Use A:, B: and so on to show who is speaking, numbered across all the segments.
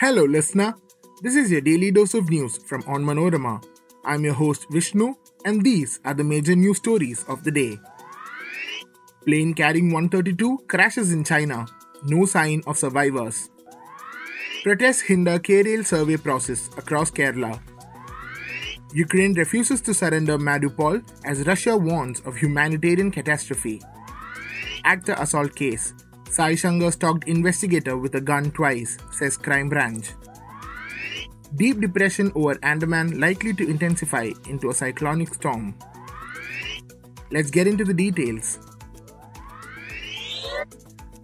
A: Hello, listener. This is your daily dose of news from Onmanorama. I'm your host Vishnu, and these are the major news stories of the day. Plane carrying 132 crashes in China. No sign of survivors. Protests hinder K-rail survey process across Kerala. Ukraine refuses to surrender Mariupol as Russia warns of humanitarian catastrophe. Actor assault case. Sai Shankar stalked investigator with a gun twice, says crime branch. Deep depression over Andaman likely to intensify into a cyclonic storm. Let's get into the details.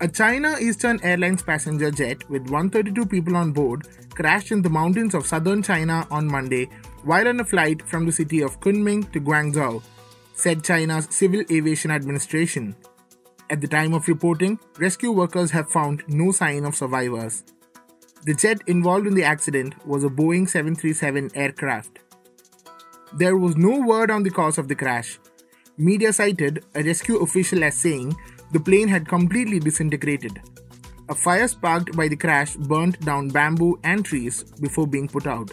A: A China Eastern Airlines passenger jet with 132 people on board crashed in the mountains of southern China on Monday while on a flight from the city of Kunming to Guangzhou, said China's Civil Aviation Administration. At the time of reporting, rescue workers have found no sign of survivors. The jet involved in the accident was a Boeing 737 aircraft. There was no word on the cause of the crash. Media cited a rescue official as saying the plane had completely disintegrated. A fire sparked by the crash burnt down bamboo and trees before being put out.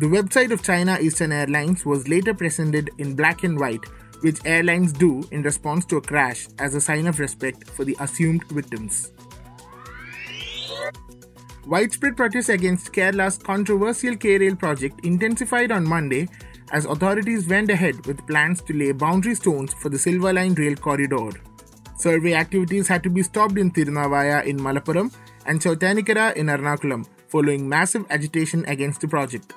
A: The website of China Eastern Airlines was later presented in black and white, which airlines do in response to a crash as a sign of respect for the assumed victims. Widespread protests against Kerala's controversial K-Rail project intensified on Monday as authorities went ahead with plans to lay boundary stones for the Silver Line rail corridor. Survey activities had to be stopped in Tirunavaya in Malappuram and Chotannikara in Ernakulam following massive agitation against the project.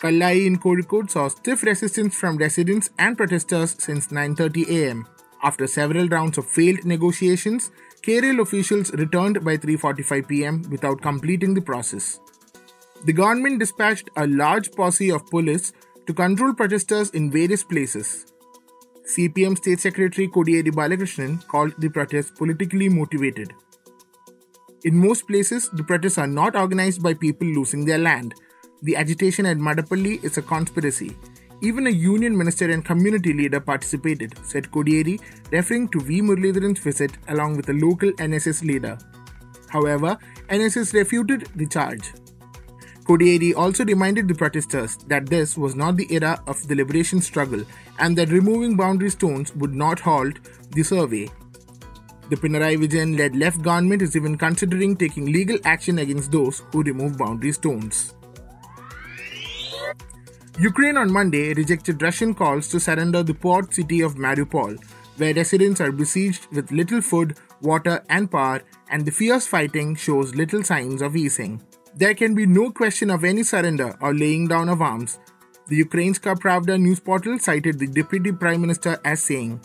A: Kallai in Kozhikode saw stiff resistance from residents and protesters since 9:30 am. After several rounds of failed negotiations, K-Rail officials returned by 3:45 p.m. without completing the process. The government dispatched a large posse of police to control protesters in various places. CPM State Secretary Kodiyeri Balakrishnan called the protests politically motivated. In most places, the protests are not organized by people losing their land. The agitation at Madapalli is a conspiracy even a union minister and community leader participated, said Kodiyeri, referring to V. Muralidharan's visit along with a local NSS leader. However, NSS refuted the charge. Kodiyeri also reminded the protesters that this was not the era of the liberation struggle and that removing boundary stones would not halt the survey. The Pinarayi Vijayan led left government is even considering taking legal action against those who remove boundary stones. Ukraine on Monday rejected Russian calls to surrender the port city of Mariupol, where residents are besieged with little food, water, and power, and the fierce fighting shows little signs of easing. There can be no question of any surrender or laying down of arms. The Ukrainska Pravda news portal cited the deputy prime minister as saying,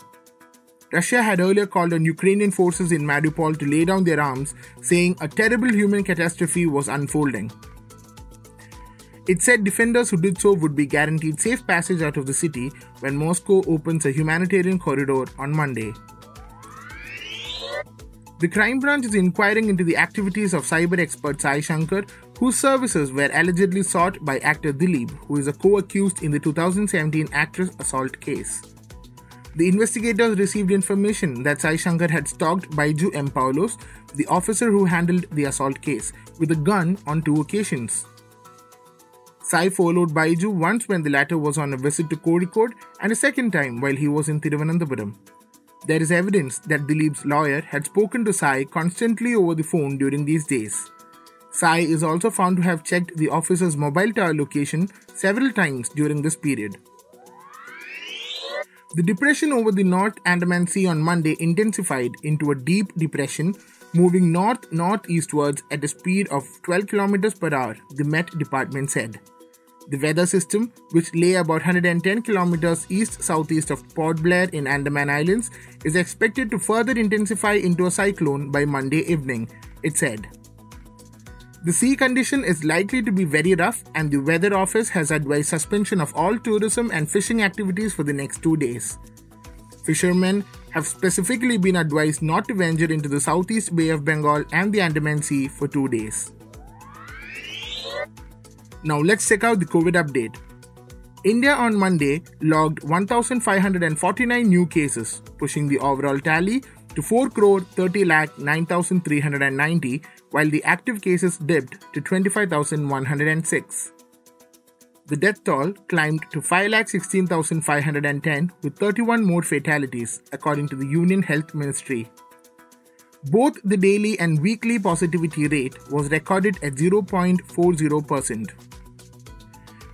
A: Russia had earlier called on Ukrainian forces in Mariupol to lay down their arms, saying a terrible human catastrophe was unfolding. It said defenders who did so would be guaranteed safe passage out of the city when Moscow opens a humanitarian corridor on Monday. The crime branch is inquiring into the activities of cyber expert Sai Shankar, whose services were allegedly sought by actor Dileep, who is a co accused in the 2017 actress assault case. The investigators received information that Sai Shankar had stalked Baiju M. Paulos, the officer who handled the assault case, with a gun on two occasions. Sai followed Baiju once when the latter was on a visit to Kozhikode and a second time while he was in Thiruvananthapuram. There is evidence that Dileep's lawyer had spoken to Sai constantly over the phone during these days. Sai is also found to have checked the officer's mobile tower location several times during this period. The depression over the North Andaman Sea on Monday intensified into a deep depression, moving north northeastwards at a speed of 12 km per hour, the Met Department said. The weather system, which lay about 110 kilometers east southeast of Port Blair in Andaman Islands, is expected to further intensify into a cyclone by Monday evening, it said. The sea condition is likely to be very rough, and the Weather Office has advised suspension of all tourism and fishing activities for the next two days. Fishermen have specifically been advised not to venture into the Southeast Bay of Bengal and the Andaman Sea for two days. Now let's check out the COVID update. India on Monday logged 1,549 new cases, pushing the overall tally to 4 crore 30 lakh 9,390 while the active cases dipped to 25,106. The death toll climbed to 5,16,510 with 31 more fatalities, according to the Union Health Ministry. Both the daily and weekly positivity rate was recorded at 0.40%.